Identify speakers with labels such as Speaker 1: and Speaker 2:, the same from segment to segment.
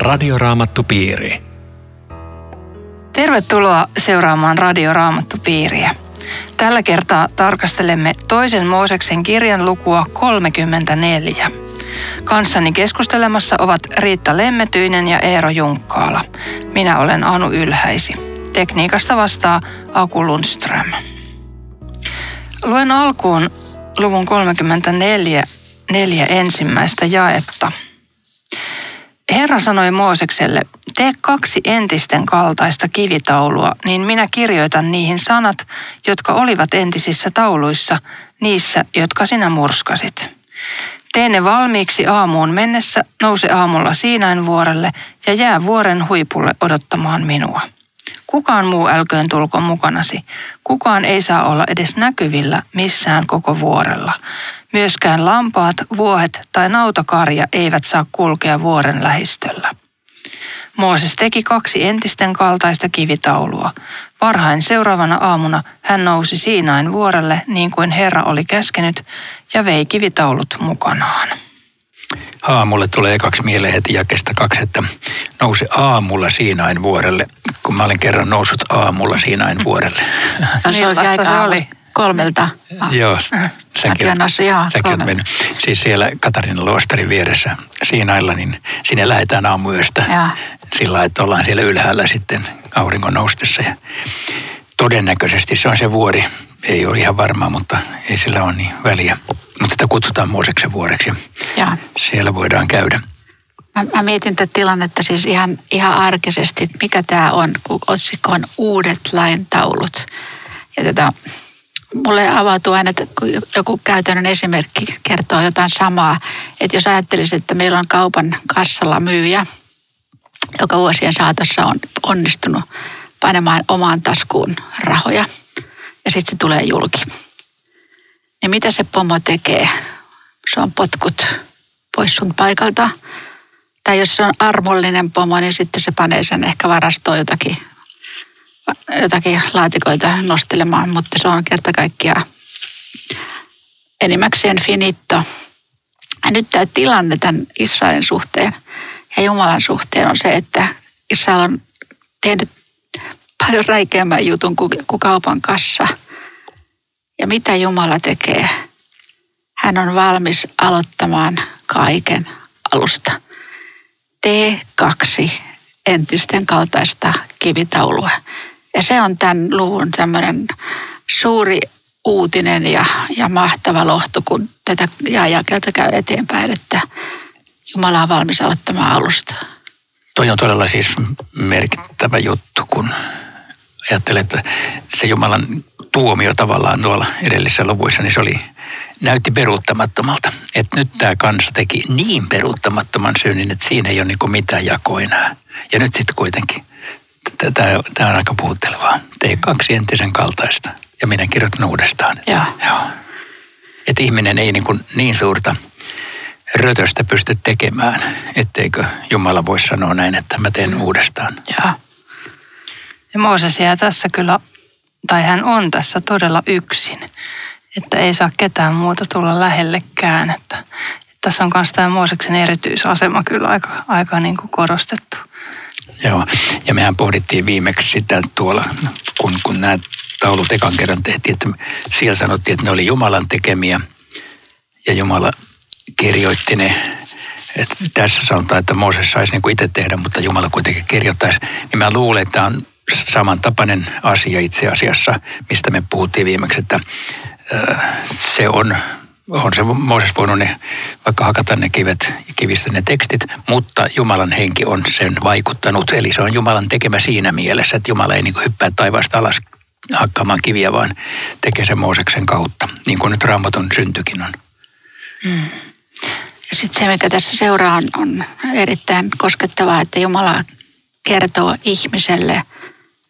Speaker 1: Radioraamattupiiri.
Speaker 2: Tervetuloa seuraamaan Radioraamattupiiriä. Tällä kertaa tarkastelemme toisen Mooseksen kirjan lukua 34. Kanssani keskustelemassa ovat Riitta Lemmetyinen ja Eero Junkkaala. Minä olen Anu Ylhäisi. Tekniikasta vastaa Aku Lundström. Luen alkuun luvun 34 neljä ensimmäistä jaetta. Herra sanoi Moosekselle, tee kaksi entisten kaltaista kivitaulua, niin minä kirjoitan niihin sanat, jotka olivat entisissä tauluissa, niissä, jotka sinä murskasit. Tee ne valmiiksi aamuun mennessä, nouse aamulla Siinain vuorelle ja jää vuoren huipulle odottamaan minua. Kukaan muu älköön tulko mukanasi. Kukaan ei saa olla edes näkyvillä missään koko vuorella. Myöskään lampaat, vuohet tai nautakarja eivät saa kulkea vuoren lähistöllä. Mooses teki kaksi entisten kaltaista kivitaulua. Varhain seuraavana aamuna hän nousi Siinain vuorelle niin kuin Herra oli käskenyt ja vei kivitaulut mukanaan.
Speaker 3: Aamulle tulee kaksi mieleen heti jakesta kaksi, että nousi aamulla Siinain vuorelle, kun mä olen kerran noussut aamulla Siinain vuorelle.
Speaker 2: No, se, aika se oli?
Speaker 4: Kolmelta.
Speaker 3: Joo, säkin, oot, säkin oot mennyt. Siis siellä Katarinan luostarin vieressä Siinailla, niin sinne lähdetään aamuyöstä ja. sillä että ollaan siellä ylhäällä sitten auringon noustessa. Ja todennäköisesti se on se vuori, ei ole ihan varmaa, mutta ei sillä ole niin väliä. Mutta sitä kutsutaan Mooseksen vuoreksi. Ja. Siellä voidaan käydä.
Speaker 4: Mä, mä mietin tätä tilannetta siis ihan, ihan arkisesti, että mikä tämä on, kun otsikko on uudet laintaulut. Ja tätä mulle avautuu aina, että joku käytännön esimerkki kertoo jotain samaa, että jos ajattelisi, että meillä on kaupan kassalla myyjä, joka vuosien saatossa on onnistunut panemaan omaan taskuun rahoja ja sitten se tulee julki. Niin mitä se pomo tekee? Se on potkut pois sun paikalta. Tai jos se on armollinen pomo, niin sitten se panee sen ehkä varastoon jotakin jotakin laatikoita nostelemaan, mutta se on kerta kaikkiaan enimmäkseen finitto. Ja nyt tämä tilanne tämän Israelin suhteen ja Jumalan suhteen on se, että Israel on tehnyt paljon räikeämmän jutun kuin, kaupan kassa. Ja mitä Jumala tekee? Hän on valmis aloittamaan kaiken alusta. Tee kaksi entisten kaltaista kivitaulua. Ja se on tämän luvun tämmöinen suuri uutinen ja, ja mahtava lohto, kun tätä jaajakelta käy eteenpäin, että Jumala on valmis aloittamaan alusta.
Speaker 3: Toi on todella siis merkittävä juttu, kun ajattelee, että se Jumalan tuomio tavallaan tuolla edellisissä luvuissa, niin se oli, näytti peruuttamattomalta. Että nyt tämä kansa teki niin peruuttamattoman synnin, että siinä ei ole niin mitään jakoa enää. Ja nyt sitten kuitenkin Tämä on aika puhuttelevaa. Tee kaksi entisen kaltaista ja minä kirjoitan uudestaan.
Speaker 4: Joo.
Speaker 3: Joo. Että ihminen ei niin, kuin niin suurta rötöstä pysty tekemään, etteikö Jumala voi sanoa näin, että mä teen uudestaan.
Speaker 2: Joo. Ja Mooses jää tässä kyllä, tai hän on tässä todella yksin. Että ei saa ketään muuta tulla lähellekään. Että, että tässä on myös tämä Mooseksen erityisasema kyllä aika, aika niin kuin korostettu.
Speaker 3: Joo, ja mehän pohdittiin viimeksi sitä tuolla, kun, kun nämä taulut ekan kerran tehtiin, että siellä sanottiin, että ne oli Jumalan tekemiä ja Jumala kirjoitti ne. Että tässä sanotaan, että Mooses saisi niin kuin itse tehdä, mutta Jumala kuitenkin kirjoittaisi. Niin mä luulen, että tämä on samantapainen asia itse asiassa, mistä me puhuttiin viimeksi, että se on on se Mooses voinut ne, vaikka hakata ne kivet ja kivistä ne tekstit, mutta Jumalan henki on sen vaikuttanut. Eli se on Jumalan tekemä siinä mielessä, että Jumala ei niin hyppää taivaasta alas hakkaamaan kiviä, vaan tekee sen Mooseksen kautta, niin kuin nyt Raamatun syntykin on.
Speaker 4: Mm. Ja sitten se, mikä tässä seuraa, on, on erittäin koskettavaa, että Jumala kertoo ihmiselle,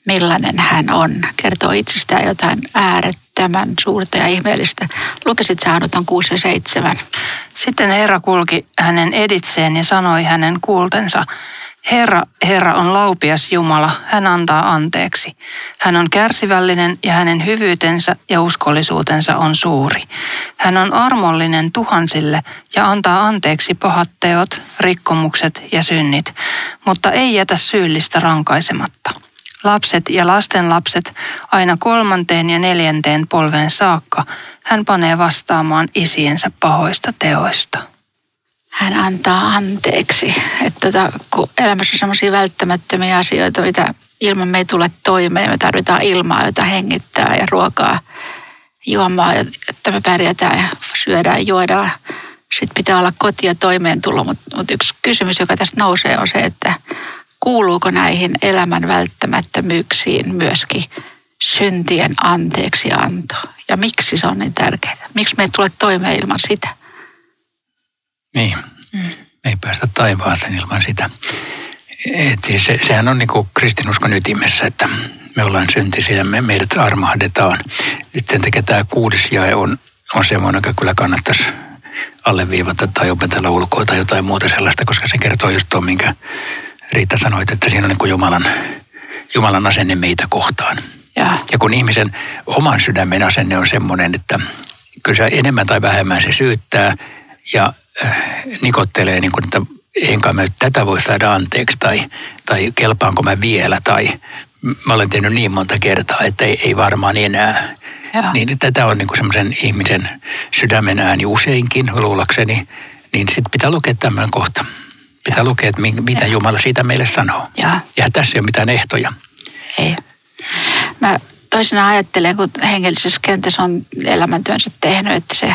Speaker 4: millainen hän on. Kertoo itsestään jotain äärettä tämän suurta ja ihmeellistä. Lukisit sä on 6 ja 7.
Speaker 2: Sitten Herra kulki hänen editseen ja sanoi hänen kuultensa, Herra, Herra on laupias Jumala, hän antaa anteeksi. Hän on kärsivällinen ja hänen hyvyytensä ja uskollisuutensa on suuri. Hän on armollinen tuhansille ja antaa anteeksi pahat teot, rikkomukset ja synnit, mutta ei jätä syyllistä rankaisematta. Lapset ja lasten lapset aina kolmanteen ja neljänteen polven saakka hän panee vastaamaan isiensä pahoista teoista
Speaker 4: hän antaa anteeksi. Että tota, kun elämässä on sellaisia välttämättömiä asioita, mitä ilman me ei tule toimeen. Me tarvitaan ilmaa, jota hengittää ja ruokaa, juomaa, että me pärjätään ja syödään ja juodaan. Sitten pitää olla koti ja toimeentulo, mutta mut yksi kysymys, joka tästä nousee, on se, että kuuluuko näihin elämän välttämättömyyksiin myöskin syntien anteeksianto? Ja miksi se on niin tärkeää? Miksi me ei tule toimeen ilman sitä?
Speaker 3: Niin, mm. ei päästä taivaaseen ilman sitä. Et siis se, sehän on niin kuin kristinuskon ytimessä, että me ollaan syntisiä ja me, meidät armahdetaan. Nyt sen takia tämä kuudes jae on, on semmoinen, joka kyllä kannattaisi alleviivata tai opetella ulkoa tai jotain muuta sellaista, koska se kertoo just tuon, minkä Riitta sanoit, että siinä on niin kuin Jumalan, Jumalan asenne meitä kohtaan. Ja. ja kun ihmisen oman sydämen asenne on semmoinen, että kyllä se enemmän tai vähemmän se syyttää ja nikottelee, niin kuin, että enkä mä tätä voi saada anteeksi tai, tai kelpaanko mä vielä tai mä olen tehnyt niin monta kertaa, että ei, ei varmaan enää. Ja. Niin tätä on niin semmoisen ihmisen sydämen ääni useinkin, luulakseni. Niin sitten pitää lukea tämän kohta. Pitää ja. lukea, että mitä ja. Jumala siitä meille sanoo. Ja. ja tässä ei ole mitään ehtoja.
Speaker 4: Ei. Mä toisena ajattelen, kun hengellisessä kentässä on elämäntyönsä tehnyt, että se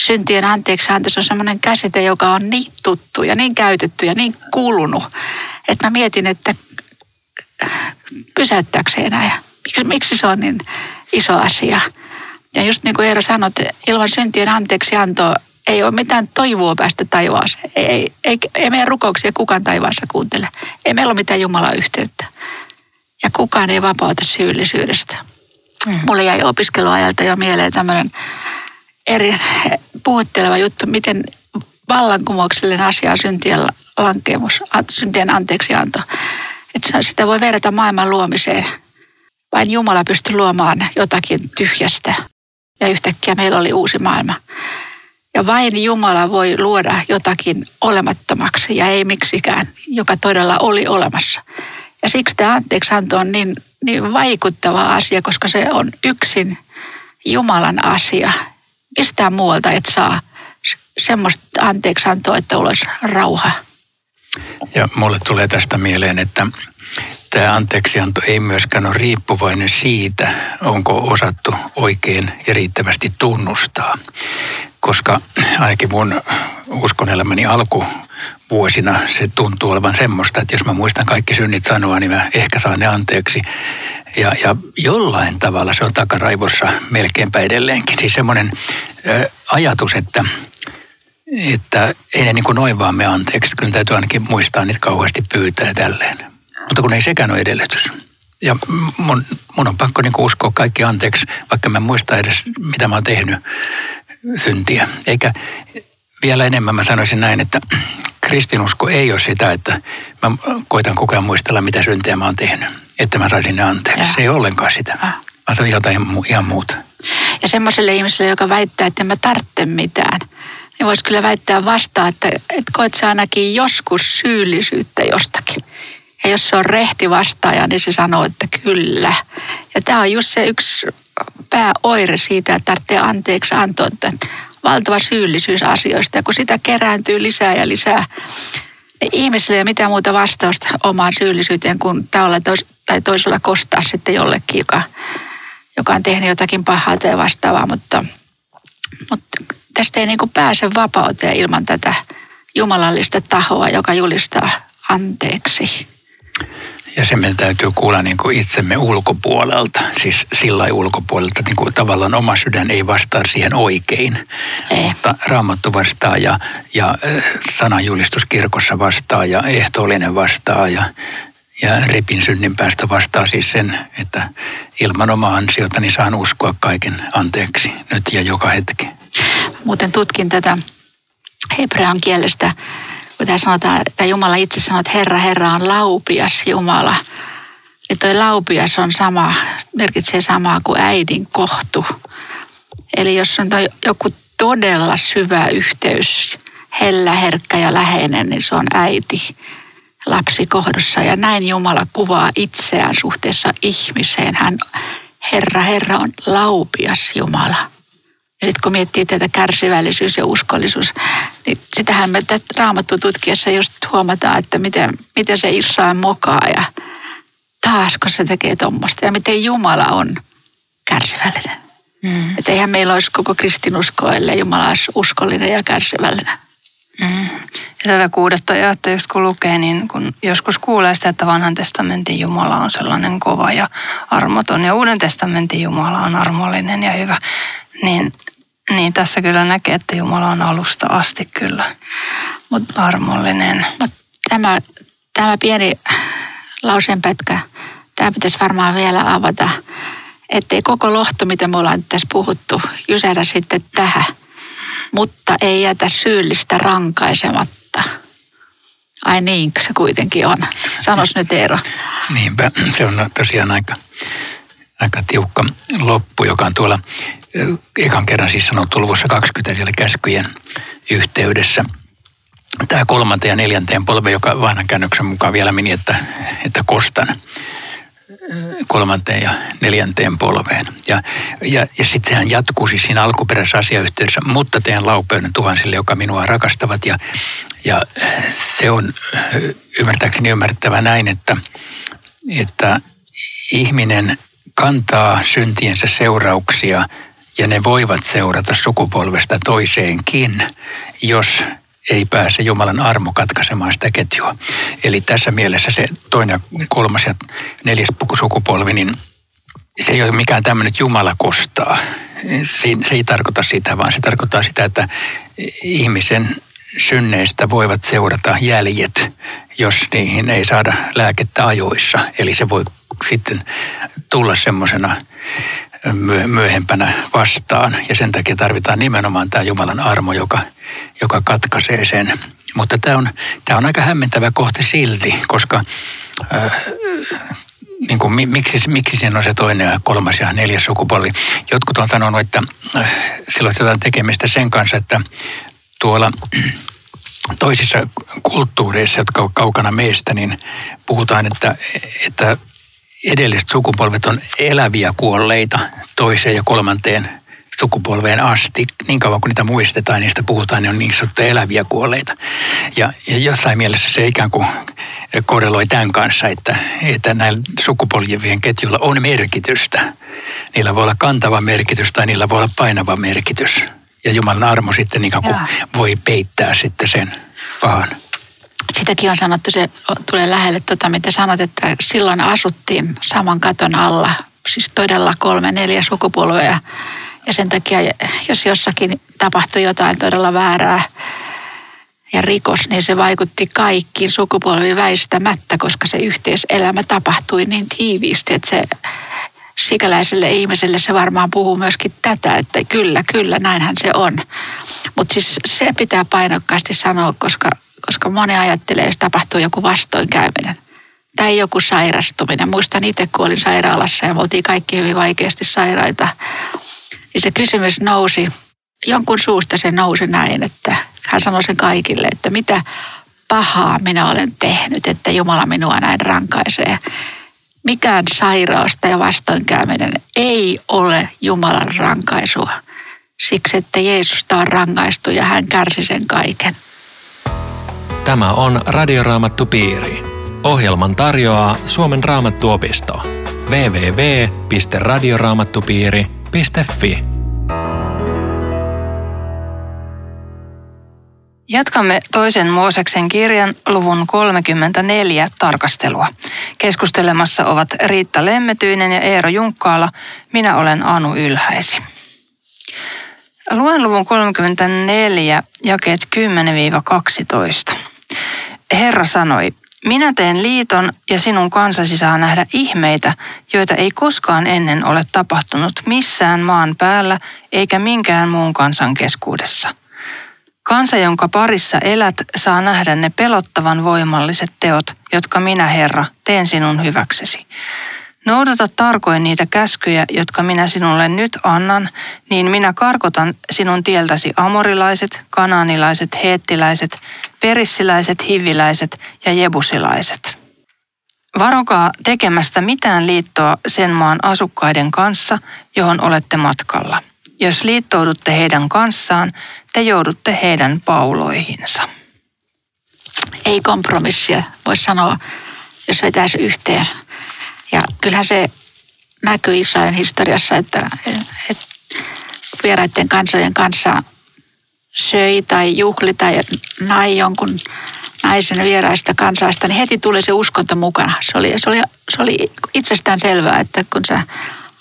Speaker 4: syntien anteeksi se on sellainen käsite, joka on niin tuttu ja niin käytetty ja niin kulunut, että mä mietin, että pysäyttääkö se enää miksi, miksi se on niin iso asia. Ja just niin kuin Eero sanoi, että ilman syntien anteeksi antoa ei ole mitään toivoa päästä taivaaseen. Ei, ei, ei, ei meidän rukouksia kukaan taivaassa kuuntele. Ei meillä ole mitään Jumalan yhteyttä. Ja kukaan ei vapauta syyllisyydestä. Mm. Mulle jäi opiskeluajalta jo mieleen tämmöinen eri puhutteleva juttu, miten vallankumouksellinen asia on syntien lankemus, syntien anteeksianto. Että sitä voi verrata maailman luomiseen. Vain Jumala pystyi luomaan jotakin tyhjästä ja yhtäkkiä meillä oli uusi maailma. Ja vain Jumala voi luoda jotakin olemattomaksi ja ei miksikään, joka todella oli olemassa. Ja siksi tämä anteeksianto on niin, niin vaikuttava asia, koska se on yksin Jumalan asia mistään muualta et saa semmoista anteeksiantoa, että olisi rauha.
Speaker 3: Ja mulle tulee tästä mieleen, että tämä anteeksianto ei myöskään ole riippuvainen siitä, onko osattu oikein ja riittävästi tunnustaa. Koska ainakin mun uskonelämäni alku vuosina se tuntuu olevan semmoista, että jos mä muistan kaikki synnit sanoa, niin mä ehkä saan ne anteeksi. Ja, ja jollain tavalla se on takaraivossa melkeinpä edelleenkin. Siis semmoinen ajatus, että, että ei ne niin kuin noin vaan me anteeksi. Kyllä täytyy ainakin muistaa niitä kauheasti pyytää tälleen. Mutta kun ei sekään ole edellytys. Ja mun, mun on pakko niin uskoa kaikki anteeksi, vaikka mä en muista edes, mitä mä oon tehnyt syntiä. Eikä vielä enemmän mä sanoisin näin, että kristinusko ei ole sitä, että mä koitan koko ajan muistella, mitä syntejä mä oon tehnyt, että mä saisin ne anteeksi. Ja. Se ei ole ollenkaan sitä, ja. vaan se on jotain ihan muuta.
Speaker 4: Ja semmoiselle ihmiselle, joka väittää, että mä tarvitse mitään, niin voisi kyllä väittää vastaan, että, että koet sä ainakin joskus syyllisyyttä jostakin. Ja jos se on rehti vastaaja, niin se sanoo, että kyllä. Ja tämä on just se yksi pääoire siitä, että tarvitsee anteeksi antoa, että valtava syyllisyys asioista. Ja kun sitä kerääntyy lisää ja lisää, niin ihmisille ei ole mitään muuta vastausta omaan syyllisyyteen kuin tavalla tai toisella kostaa sitten jollekin, joka, joka on tehnyt jotakin pahaa tai vastaavaa. Mutta, mutta tästä ei niin kuin pääse vapauteen ilman tätä jumalallista tahoa, joka julistaa anteeksi.
Speaker 3: Ja se meidän täytyy kuulla niin kuin itsemme ulkopuolelta, siis sillä ulkopuolelta, niin kuin tavallaan oma sydän ei vastaa siihen oikein. Ei. Mutta raamattu vastaa ja, ja sananjulistus kirkossa vastaa ja ehtoollinen vastaa ja, ja repin synninpäästö vastaa siis sen, että ilman omaa ansiotani saan uskoa kaiken anteeksi nyt ja joka hetki.
Speaker 4: Muuten tutkin tätä hebrean kielestä tämä sanotaan, että Jumala itse sanoo, että Herra, Herra on laupias Jumala. Niin toi laupias on sama, merkitsee samaa kuin äidin kohtu. Eli jos on toi joku todella syvä yhteys, hellä, herkkä ja läheinen, niin se on äiti lapsi kohdossa. Ja näin Jumala kuvaa itseään suhteessa ihmiseen. Hän, Herra, Herra on laupias Jumala. Ja sitten kun miettii tätä kärsivällisyys ja uskollisuus, niin sitähän me tästä raamattu tutkiessa just huomataan, että miten, miten se Israel mokaa ja taasko se tekee tuommoista ja miten Jumala on kärsivällinen. Mm. Että eihän meillä olisi koko kristinusko, ellei Jumala olisi uskollinen ja kärsivällinen.
Speaker 2: Mm. Ja tätä kuudetta jaetta just kun lukee, niin kun joskus kuulee sitä, että vanhan testamentin Jumala on sellainen kova ja armoton ja uuden testamentin Jumala on armollinen ja hyvä, niin, niin tässä kyllä näkee, että Jumala on alusta asti kyllä Mut, armollinen.
Speaker 4: Mut tämä, tämä pieni lauseenpätkä, tämä pitäisi varmaan vielä avata, ettei koko lohto, mitä me ollaan tässä puhuttu, jysädä sitten tähän – mutta ei jätä syyllistä rankaisematta. Ai niin, se kuitenkin on. Sanos nyt Eero.
Speaker 3: Niinpä, se on tosiaan aika, aika tiukka loppu, joka on tuolla ekan kerran siis sanottu luvussa 20 siellä käskyjen yhteydessä. Tämä kolmanteen ja neljänteen polve, joka vanhan käännöksen mukaan vielä meni, että, että kostan kolmanteen ja neljänteen polveen. Ja, ja, ja sitten sehän jatkuu siis siinä alkuperäisessä asiayhteydessä, mutta teen laupeuden tuhansille, joka minua rakastavat. Ja, ja se on ymmärtääkseni ymmärrettävä näin, että, että ihminen kantaa syntiensä seurauksia ja ne voivat seurata sukupolvesta toiseenkin, jos ei pääse Jumalan armo katkaisemaan sitä ketjua. Eli tässä mielessä se toinen, kolmas ja neljäs sukupolvi, niin se ei ole mikään tämmöinen, Jumala kostaa. Se ei tarkoita sitä, vaan se tarkoittaa sitä, että ihmisen synneistä voivat seurata jäljet, jos niihin ei saada lääkettä ajoissa. Eli se voi sitten tulla semmoisena myöhempänä vastaan. Ja sen takia tarvitaan nimenomaan tämä Jumalan armo, joka, joka katkaisee sen. Mutta tämä on, tämä on aika hämmentävä kohta silti, koska äh, niin kuin, miksi, miksi siinä on se toinen ja kolmas ja neljäs sukupolvi. Jotkut on sanonut, että äh, silloin jotain tekemistä sen kanssa, että tuolla toisissa kulttuureissa, jotka ovat kaukana meistä, niin puhutaan, että, että edelliset sukupolvet on eläviä kuolleita toiseen ja kolmanteen sukupolveen asti. Niin kauan kuin niitä muistetaan, niistä puhutaan, ne on niin sanottuja eläviä kuolleita. Ja, ja jossain mielessä se ikään kuin korreloi tämän kanssa, että, että näillä sukupolvien ketjuilla on merkitystä. Niillä voi olla kantava merkitys tai niillä voi olla painava merkitys. Ja Jumalan armo sitten niin kuin voi peittää sitten sen pahan
Speaker 4: sitäkin on sanottu, se tulee lähelle tuota, mitä sanot, että silloin asuttiin saman katon alla, siis todella kolme, neljä sukupolvea. Ja sen takia, jos jossakin tapahtui jotain todella väärää ja rikos, niin se vaikutti kaikkiin sukupolviin väistämättä, koska se yhteiselämä tapahtui niin tiiviisti, että se sikäläiselle ihmiselle se varmaan puhuu myöskin tätä, että kyllä, kyllä, näinhän se on. Mutta siis se pitää painokkaasti sanoa, koska koska moni ajattelee, jos tapahtuu joku vastoinkäyminen tai joku sairastuminen. Muistan itse, kun olin sairaalassa ja me oltiin kaikki hyvin vaikeasti sairaita. Niin se kysymys nousi, jonkun suusta se nousi näin, että hän sanoi sen kaikille, että mitä pahaa minä olen tehnyt, että Jumala minua näin rankaisee. Mikään sairaus tai vastoinkäyminen ei ole Jumalan rankaisua. Siksi, että Jeesusta on rangaistu ja hän kärsi sen kaiken.
Speaker 1: Tämä on Radioraamattu Piiri. Ohjelman tarjoaa Suomen raamattuopisto. www.radioraamattupiiri.fi
Speaker 2: Jatkamme toisen Mooseksen kirjan luvun 34 tarkastelua. Keskustelemassa ovat Riitta Lemmetyinen ja Eero Junkkaala. Minä olen Anu Ylhäisi. Luen luvun 34, jakeet 10-12. Herra sanoi, minä teen liiton ja sinun kansasi saa nähdä ihmeitä, joita ei koskaan ennen ole tapahtunut missään maan päällä eikä minkään muun kansan keskuudessa. Kansa, jonka parissa elät, saa nähdä ne pelottavan voimalliset teot, jotka minä, Herra, teen sinun hyväksesi. Noudata tarkoin niitä käskyjä, jotka minä sinulle nyt annan, niin minä karkotan sinun tieltäsi amorilaiset, kananilaiset, heettiläiset, perissiläiset, hiviläiset ja jebusilaiset. Varokaa tekemästä mitään liittoa sen maan asukkaiden kanssa, johon olette matkalla. Jos liittoudutte heidän kanssaan, te joudutte heidän pauloihinsa.
Speaker 4: Ei kompromissia, voisi sanoa, jos vetäisi yhteen. Ja kyllähän se näkyy Israelin historiassa, että, että vieraiden kansojen kanssa söi tai juhli tai nai jonkun naisen vieraista kansaista, niin heti tuli se uskonto mukana. Se oli, se oli, se oli itsestään selvää, että kun sä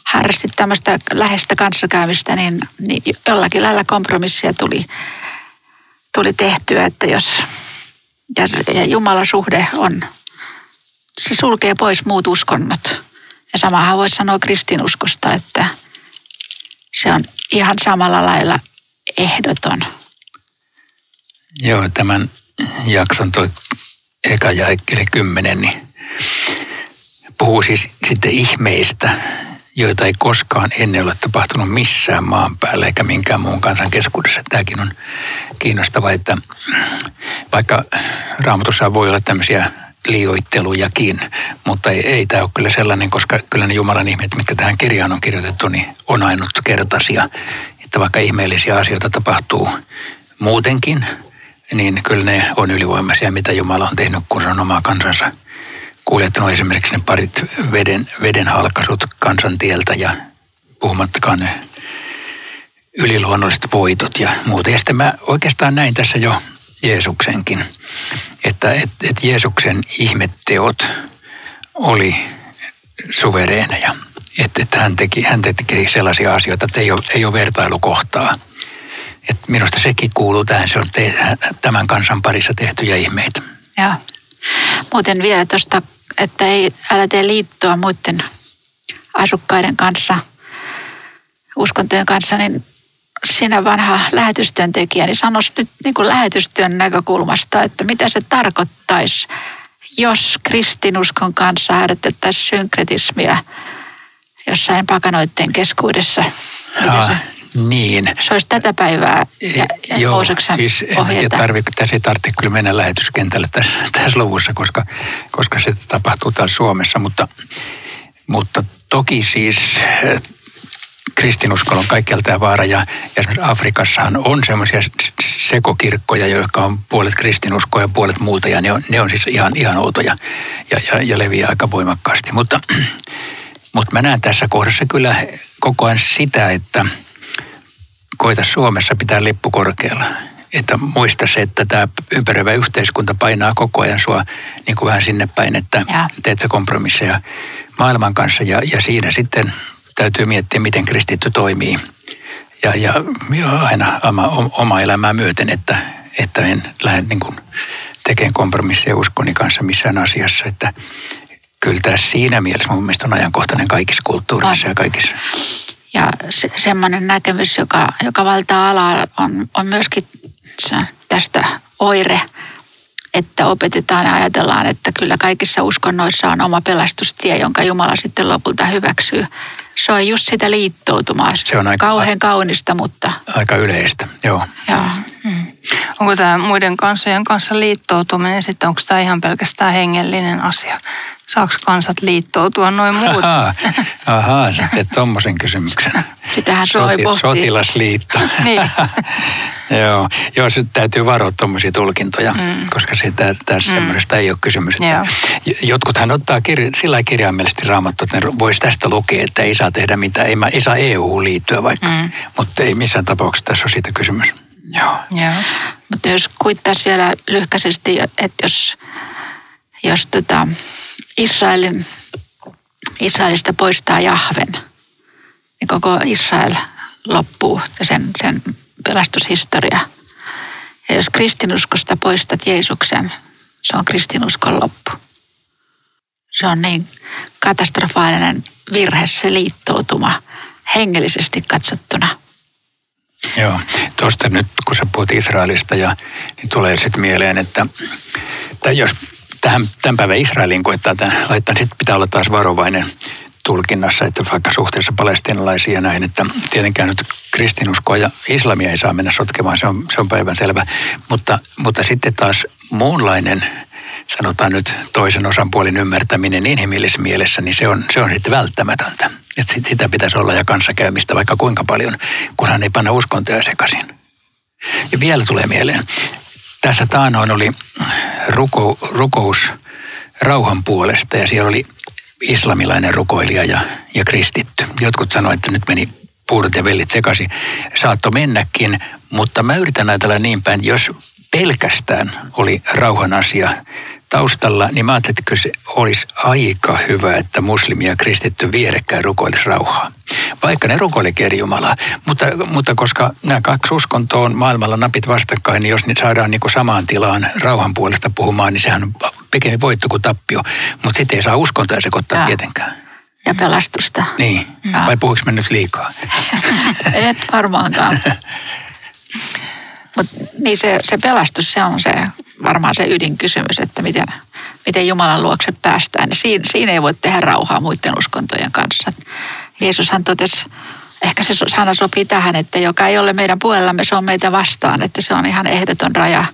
Speaker 4: harrastit tämmöistä läheistä kanssakäymistä, niin, niin jollakin lailla kompromissia tuli, tuli tehtyä, että jos ja, ja Jumalan suhde on, se sulkee pois muut uskonnot. Ja samahan voisi sanoa kristinuskosta, että se on ihan samalla lailla ehdoton.
Speaker 3: Joo, tämän jakson toi eka ja ekkeli kymmenen, niin puhuu siis sitten ihmeistä, joita ei koskaan ennen ole tapahtunut missään maan päällä eikä minkään muun kansan keskuudessa. Tämäkin on kiinnostava, että vaikka raamatussa voi olla tämmöisiä liioittelujakin, mutta ei, ei tämä ole kyllä sellainen, koska kyllä ne Jumalan ihmeet, mitkä tähän kirjaan on kirjoitettu, niin on ainutkertaisia. Että vaikka ihmeellisiä asioita tapahtuu muutenkin, niin kyllä ne on ylivoimaisia, mitä Jumala on tehnyt, kun se on omaa kansansa kuljettanut esimerkiksi ne parit veden, veden halkaisut kansantieltä ja puhumattakaan ne yliluonnolliset voitot ja muuta. Ja sitten mä oikeastaan näin tässä jo Jeesuksenkin, että et, et Jeesuksen ihmetteot oli suvereeneja. Että et hän, teki, hän teki sellaisia asioita, että ei ole, ei ole vertailukohtaa. Et minusta sekin kuuluu tähän, se on te, tämän kansan parissa tehtyjä ihmeitä.
Speaker 4: Joo. Muuten vielä tuosta, että ei, älä tee liittoa muiden asukkaiden kanssa, uskontojen kanssa, niin sinä vanha lähetystyöntekijä, niin sanoisi nyt niin kuin lähetystyön näkökulmasta, että mitä se tarkoittaisi, jos kristinuskon kanssa harjoitettaisiin synkretismia jossain pakanoiden keskuudessa.
Speaker 3: Ja, se, niin.
Speaker 4: Se olisi tätä päivää ja, ja Joo,
Speaker 3: siis en tarvitse, tässä ei tarvitse kyllä mennä lähetyskentälle tässä, tässä luvussa, koska, koska se tapahtuu täällä Suomessa, mutta, mutta toki siis kristinuskolla on kaikkialta tämä vaara ja, ja esimerkiksi Afrikassahan on semmoisia sekokirkkoja, jotka on puolet kristinuskoa ja puolet muuta ja ne on, ne on siis ihan, ihan outoja ja, ja, ja leviää aika voimakkaasti. Mutta, mutta mä näen tässä kohdassa kyllä koko ajan sitä, että koita Suomessa pitää lippu korkealla. Että muista se, että tämä ympäröivä yhteiskunta painaa koko ajan sua niin kuin vähän sinne päin, että ja. teet sä kompromisseja maailman kanssa ja, ja siinä sitten täytyy miettiä, miten kristitty toimii. Ja, ja, ja aina oma, oma elämää myöten, että, että en lähde niin kuin tekemään kompromisseja uskoni kanssa missään asiassa. Että kyllä tämä siinä mielessä mun mielestä on ajankohtainen kaikissa kulttuureissa ja kaikissa.
Speaker 4: Ja se, semmoinen näkemys, joka, joka valtaa alaa, on, on myöskin tästä oire, että opetetaan ja ajatellaan, että kyllä kaikissa uskonnoissa on oma pelastustie, jonka Jumala sitten lopulta hyväksyy se on just sitä liittoutumaa. Se on aika, kauhean kaunista, mutta...
Speaker 3: Aika yleistä, joo.
Speaker 2: joo. Hmm. Onko tämä muiden kansojen kanssa liittoutuminen sitten, onko tämä ihan pelkästään hengellinen asia? Saako kansat liittoutua noin muut?
Speaker 3: Ahaa, ahaa sä teet tuommoisen kysymyksen.
Speaker 4: Sitähän Soti,
Speaker 3: Sotilasliitto. niin. Joo, joo, se täytyy varoa tuommoisia tulkintoja, mm. koska sitä, tässä mm. semmoista ei ole kysymys. Että jotkuthan ottaa kirja, sillä kirjaimellisesti raamattu, että ne voisi tästä lukea, että ei saa tehdä mitään, ei, ei saa EU liittyä vaikka, mm. mutta ei missään tapauksessa tässä ole siitä kysymys. Joo.
Speaker 4: Joo. Mutta jos kuittaisi vielä lyhkäisesti, että jos, jos tota Israelin, Israelista poistaa Jahven, niin koko Israel loppuu ja sen, sen pelastushistoria. Ja jos kristinuskosta poistat Jeesuksen, se on kristinuskon loppu. Se on niin katastrofaalinen virhe se liittoutuma hengellisesti katsottuna.
Speaker 3: Joo, tuosta nyt kun sä puhut Israelista ja niin tulee sitten mieleen, että tai jos tähän, tämän päivän Israelin koittaa tämän, laittaa, sitten pitää olla taas varovainen tulkinnassa, että vaikka suhteessa palestinalaisia näin, että tietenkään nyt kristinuskoa ja islamia ei saa mennä sotkemaan, se on, se on päivän selvä. Mutta, mutta sitten taas muunlainen, sanotaan nyt toisen osanpuolin ymmärtäminen inhimillisessä mielessä, niin se on, se on sitten välttämätöntä. Että sitä pitäisi olla ja kanssakäymistä vaikka kuinka paljon, kunhan ei panna uskontoja sekaisin. Ja vielä tulee mieleen, tässä taanoin oli ruko, rukous rauhan puolesta ja siellä oli islamilainen rukoilija ja, ja kristitty. Jotkut sanoivat, että nyt meni puudut ja vellit sekaisin. Saatto mennäkin, mutta mä yritän ajatella niin päin, jos pelkästään oli rauhan asia taustalla, niin mä ajattelin, että se olisi aika hyvä, että muslimi ja kristitty vierekkäin rukoilisi rauhaa. Vaikka ne rukoilikin eri Jumalaa. Mutta, mutta koska nämä kaksi uskontoa on maailmalla napit vastakkain, niin jos niitä saadaan niin kuin samaan tilaan rauhan puolesta puhumaan, niin sehän on pikemmin voitto kuin tappio. Mutta sitten ei saa uskontoja sekoittaa ja. tietenkään.
Speaker 4: Ja pelastusta.
Speaker 3: Niin. Ja. Vai puhuinko mä nyt liikaa?
Speaker 4: Et varmaankaan. Mutta niin se, se pelastus, se on se varmaan se ydinkysymys, että miten, miten Jumalan luokse päästään. Niin siinä, siinä ei voi tehdä rauhaa muiden uskontojen kanssa. Jeesushan totesi, ehkä se sana sopii tähän, että joka ei ole meidän puolellamme, se on meitä vastaan, että se on ihan ehdoton raja.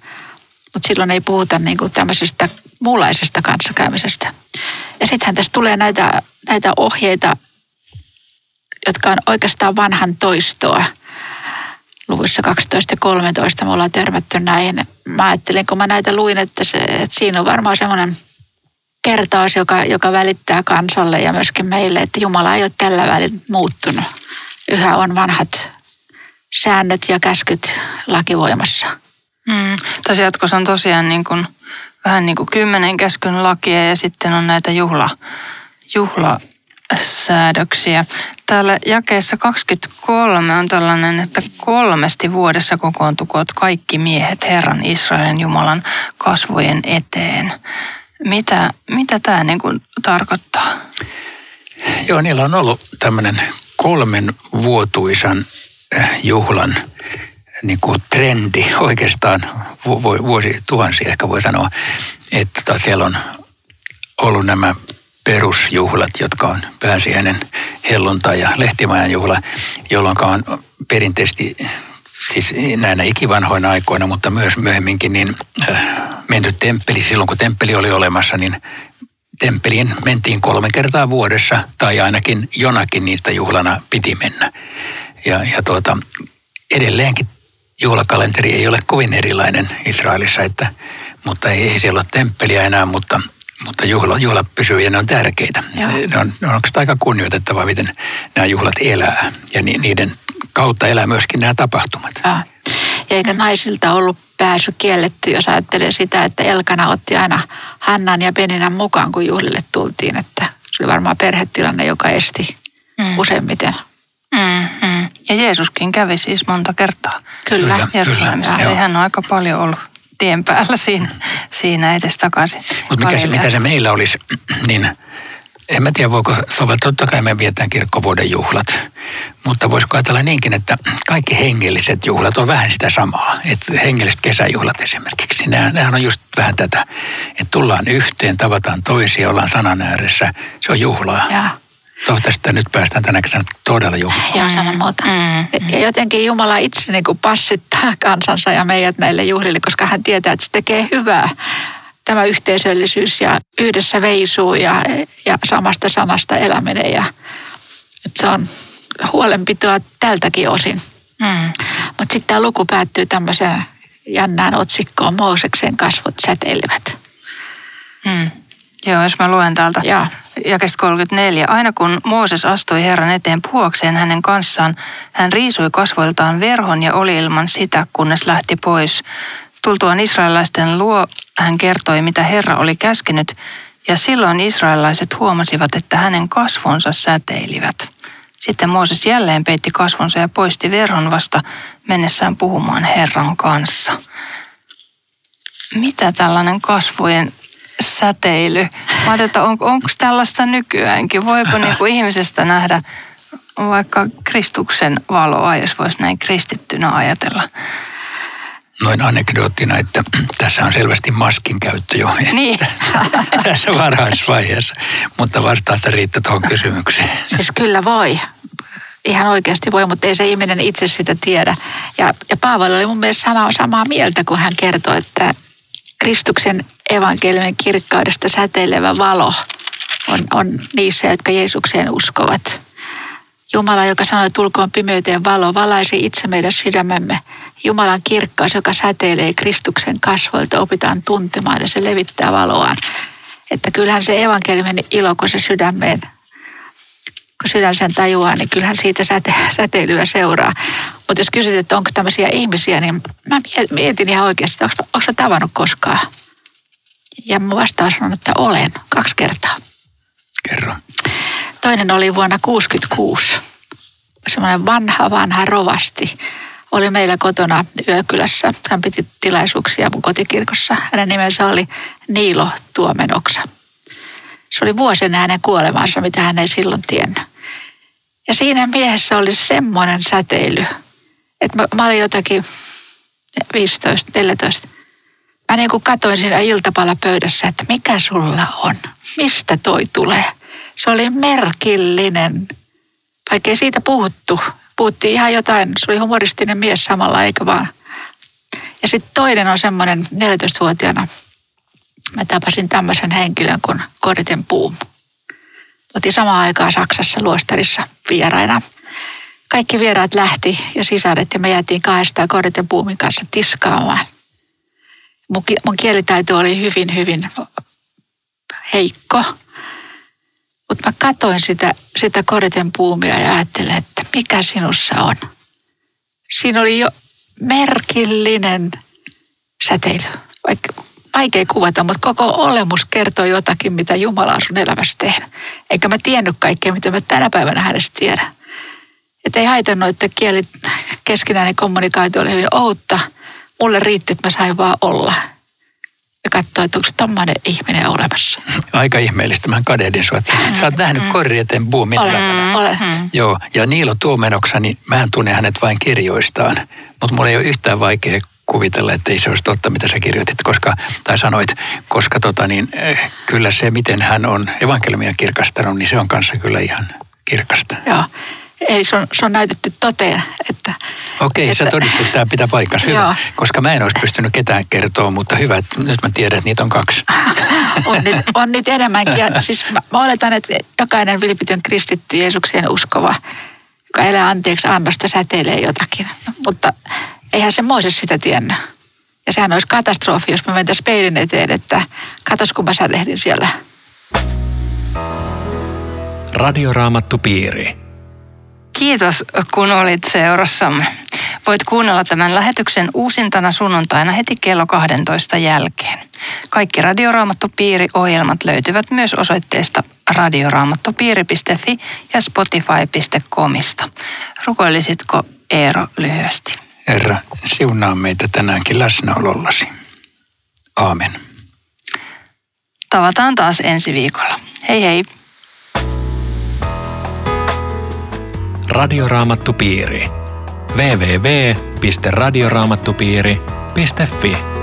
Speaker 4: Mutta silloin ei puhuta niin kuin tämmöisestä muunlaisesta kanssakäymisestä. Ja sittenhän tässä tulee näitä, näitä ohjeita, jotka on oikeastaan vanhan toistoa – luvuissa 12 ja 13 me ollaan törmätty näihin. Mä ajattelin, kun mä näitä luin, että, se, että siinä on varmaan semmoinen kertaus, joka, joka välittää kansalle ja myöskin meille, että Jumala ei ole tällä välin muuttunut. Yhä on vanhat säännöt ja käskyt lakivoimassa.
Speaker 2: Mm. Tässä jatkossa on tosiaan niin kuin, vähän niin kuin kymmenen käskyn lakia ja sitten on näitä juhla, juhla säädöksiä. Täällä jakeessa 23 on tällainen, että kolmesti vuodessa kokoontukoot kaikki miehet Herran Israelin Jumalan kasvojen eteen. Mitä, mitä tämä niin kuin tarkoittaa?
Speaker 3: Joo, niillä on ollut tämmöinen kolmen vuotuisan eh, juhlan niin kuin trendi oikeastaan vuosi tuhansia ehkä voi sanoa, että tota, siellä on ollut nämä perusjuhlat, jotka on pääsiäinen helluntai ja lehtimajan juhla, jolloin on perinteisesti siis näinä ikivanhoina aikoina, mutta myös myöhemminkin, niin äh, menty temppeli. Silloin kun temppeli oli olemassa, niin temppeliin mentiin kolme kertaa vuodessa tai ainakin jonakin niistä juhlana piti mennä. Ja, ja tuota, edelleenkin juhlakalenteri ei ole kovin erilainen Israelissa, että, mutta ei, ei siellä ole temppeliä enää, mutta – mutta juhla, juhla pysyy ja ne on tärkeitä. Ne on, ne on aika kunnioitettavaa, miten nämä juhlat elää ja ni, niiden kautta elää myöskin nämä tapahtumat. Ja.
Speaker 4: Eikä naisilta ollut pääsy kielletty, jos ajattelee sitä, että Elkana otti aina Hannan ja Peninän mukaan, kun juhlille tultiin. Että se oli varmaan perhetilanne, joka esti mm. useimmiten.
Speaker 2: Mm, mm. Ja Jeesuskin kävi siis monta kertaa.
Speaker 4: Kyllä.
Speaker 2: Kyllä, kyllä. Hän on aika paljon ollut tien päällä siinä, siinä edes takaisin.
Speaker 3: Mutta mikä se, mitä se meillä olisi, niin en mä tiedä voiko soveltaa, totta kai me vietään kirkkovuoden juhlat, mutta voisiko ajatella niinkin, että kaikki hengelliset juhlat on vähän sitä samaa. Että hengelliset kesäjuhlat esimerkiksi, nehän, nehän on just vähän tätä, että tullaan yhteen, tavataan toisia, ollaan sanan ääressä, se on juhlaa. Ja. Toivottavasti nyt päästään tänä kesänä todella Jumalaan.
Speaker 4: Joo, sanon muuta. Mm. Ja jotenkin Jumala itse niin kuin passittaa kansansa ja meidät näille juhlille, koska hän tietää, että se tekee hyvää. Tämä yhteisöllisyys ja yhdessä veisuu ja, ja samasta sanasta eläminen. Ja, että se on huolenpitoa tältäkin osin. Mm. Mutta sitten tämä luku päättyy tämmöiseen jännään otsikkoon, Mooseksen kasvot säteilevät.
Speaker 2: Mm. Joo, jos mä luen täältä ja. jakesta 34. Aina kun Mooses astui Herran eteen puhuakseen hänen kanssaan, hän riisui kasvoiltaan verhon ja oli ilman sitä, kunnes lähti pois. Tultuaan israelaisten luo hän kertoi, mitä Herra oli käskenyt, ja silloin israelaiset huomasivat, että hänen kasvonsa säteilivät. Sitten Mooses jälleen peitti kasvonsa ja poisti verhon vasta mennessään puhumaan Herran kanssa. Mitä tällainen kasvojen säteily. Mä ajattelin, että on, onko tällaista nykyäänkin? Voiko niinku ihmisestä nähdä vaikka Kristuksen valoa, jos voisi näin kristittynä ajatella?
Speaker 3: Noin anekdoottina, että tässä on selvästi maskin käyttö jo
Speaker 2: Niin.
Speaker 3: tässä varhaisvaiheessa, mutta vastaasta riittää tuohon kysymykseen.
Speaker 4: Siis kyllä voi. Ihan oikeasti voi, mutta ei se ihminen itse sitä tiedä. Ja, ja Paavali oli mun mielestä sanaa samaa mieltä, kun hän kertoi, että Kristuksen evankeliumin kirkkaudesta säteilevä valo on, on niissä, jotka Jeesukseen uskovat. Jumala, joka sanoi, tulkoon pimeyteen valo, valaisi itse meidän sydämemme. Jumalan kirkkaus, joka säteilee Kristuksen kasvoilta, opitaan tuntemaan ja se levittää valoaan. Että kyllähän se evankeliumin ilo, kun se sydämeen kun sydän sen tajuaa, niin kyllähän siitä säte, säteilyä seuraa. Mutta jos kysyt, että onko tämmöisiä ihmisiä, niin mä mietin ihan oikeasti, että onko, onko mä tavannut koskaan. Ja mun vastaus on, että olen kaksi kertaa.
Speaker 3: Kerro.
Speaker 4: Toinen oli vuonna 1966. Semmoinen vanha, vanha rovasti oli meillä kotona Yökylässä. Hän piti tilaisuuksia mun kotikirkossa. Hänen nimensä oli Niilo Tuomenoksa. Se oli vuosien hänen kuolemansa, mitä hän ei silloin tiennyt. Ja siinä miehessä oli semmoinen säteily, että mä, mä olin jotakin 15, 14. Mä niin kuin katoin siinä iltapalapöydässä, että mikä sulla on, mistä toi tulee. Se oli merkillinen, vaikkei siitä puhuttu. Puhuttiin ihan jotain, se oli humoristinen mies samalla, eikä vaan. Ja sitten toinen on semmoinen 14-vuotiaana, mä tapasin tämmöisen henkilön kuin Koriten Puum. Otin samaan aikaan Saksassa luostarissa vieraina. Kaikki vieraat lähti ja sisaret ja me jäätiin kahdestaan Koriten Puumin kanssa tiskaamaan. Mun, mun kielitaito oli hyvin, hyvin heikko. Mutta mä katoin sitä, sitä Koriten Puumia ja ajattelin, että mikä sinussa on. Siinä oli jo merkillinen säteily. Vaikka vaikea kuvata, mutta koko olemus kertoo jotakin, mitä Jumala on sun elämässä tehnyt. Eikä mä tiennyt kaikkea, mitä mä tänä päivänä hänestä tiedän. Että ei haitannut, että kieli, keskinäinen kommunikaatio oli hyvin outta. Mulle riitti, että mä sain vaan olla. Ja katsoa, että onko tommoinen ihminen olemassa.
Speaker 3: Aika ihmeellistä. Mä kadehdin sua. Sä, sä oot nähnyt mm. Korrieten Boomin elämänä.
Speaker 4: Olen.
Speaker 3: Joo, ja Niilo Tuomenoksa, niin mä tunnen hänet vain kirjoistaan. Mutta mulla ei ole yhtään vaikea kuvitella, että ei se olisi totta, mitä sä kirjoitit, koska, tai sanoit, koska tota, niin, eh, kyllä se, miten hän on evankeliumia kirkastanut, niin se on kanssa kyllä ihan kirkasta.
Speaker 4: Joo. Eli se on, se on näytetty toteen. Että,
Speaker 3: Okei, että, sä todistit, että tämä pitää paikkansa. Hyvä, joo. koska mä en olisi pystynyt ketään kertoa, mutta hyvä, että nyt mä tiedän, että niitä on kaksi.
Speaker 4: on, niitä, on niitä enemmänkin. Ja siis mä, mä oletan, että jokainen vilpitön kristitty Jeesukseen uskova, joka elää anteeksi annosta, säteilee jotakin. Mutta eihän se Mooses sitä tiennyt. Ja sehän olisi katastrofi, jos me mentäisiin peilin eteen, että katos kun mä sädehdin siellä.
Speaker 1: Radioraamattu piiri.
Speaker 2: Kiitos, kun olit seurassamme. Voit kuunnella tämän lähetyksen uusintana sunnuntaina heti kello 12 jälkeen. Kaikki Radioraamattupiiri-ohjelmat löytyvät myös osoitteesta radioraamattupiiri.fi ja spotify.comista. Rukoilisitko Eero lyhyesti?
Speaker 3: Herra, siunaa meitä tänäänkin läsnäolollasi. Aamen.
Speaker 2: Tavataan taas ensi viikolla. Hei hei!
Speaker 1: Radioraamattupiiri. www.radioraamattupiiri.fi